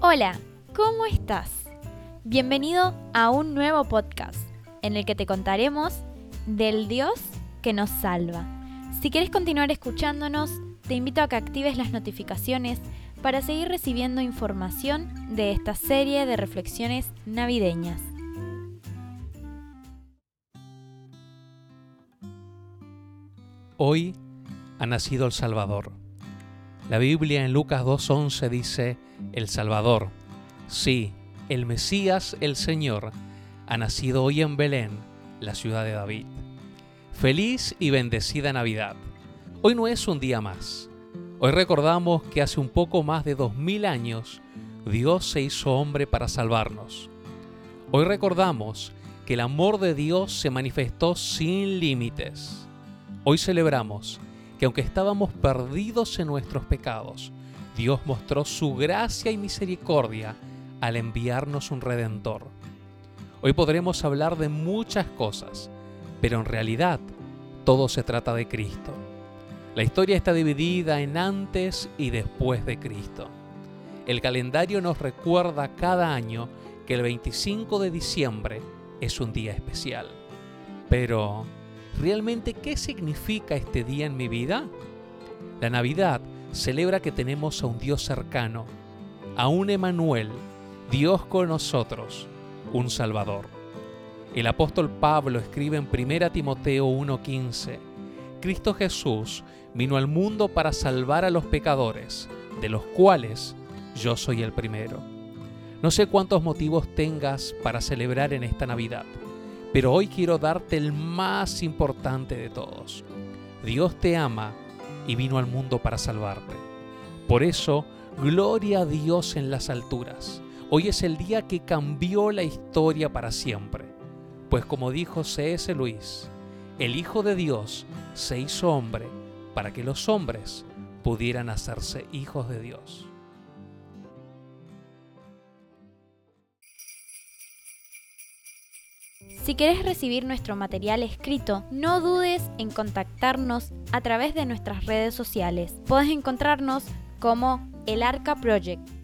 Hola, ¿cómo estás? Bienvenido a un nuevo podcast en el que te contaremos del Dios que nos salva. Si quieres continuar escuchándonos, te invito a que actives las notificaciones para seguir recibiendo información de esta serie de reflexiones navideñas. Hoy ha nacido el Salvador. La Biblia en Lucas 2.11 dice, el Salvador, sí, el Mesías, el Señor, ha nacido hoy en Belén, la ciudad de David. Feliz y bendecida Navidad. Hoy no es un día más. Hoy recordamos que hace un poco más de dos mil años Dios se hizo hombre para salvarnos. Hoy recordamos que el amor de Dios se manifestó sin límites. Hoy celebramos que aunque estábamos perdidos en nuestros pecados, Dios mostró su gracia y misericordia al enviarnos un redentor. Hoy podremos hablar de muchas cosas, pero en realidad todo se trata de Cristo. La historia está dividida en antes y después de Cristo. El calendario nos recuerda cada año que el 25 de diciembre es un día especial. Pero, ¿realmente qué significa este día en mi vida? La Navidad celebra que tenemos a un Dios cercano, a un Emanuel, Dios con nosotros, un Salvador. El apóstol Pablo escribe en 1 Timoteo 1:15, Cristo Jesús vino al mundo para salvar a los pecadores, de los cuales yo soy el primero. No sé cuántos motivos tengas para celebrar en esta Navidad, pero hoy quiero darte el más importante de todos. Dios te ama y vino al mundo para salvarte. Por eso, gloria a Dios en las alturas. Hoy es el día que cambió la historia para siempre. Pues como dijo C.S. Luis, el Hijo de Dios se hizo hombre para que los hombres pudieran hacerse hijos de Dios. Si quieres recibir nuestro material escrito, no dudes en contactarnos a través de nuestras redes sociales. Puedes encontrarnos como El Arca Project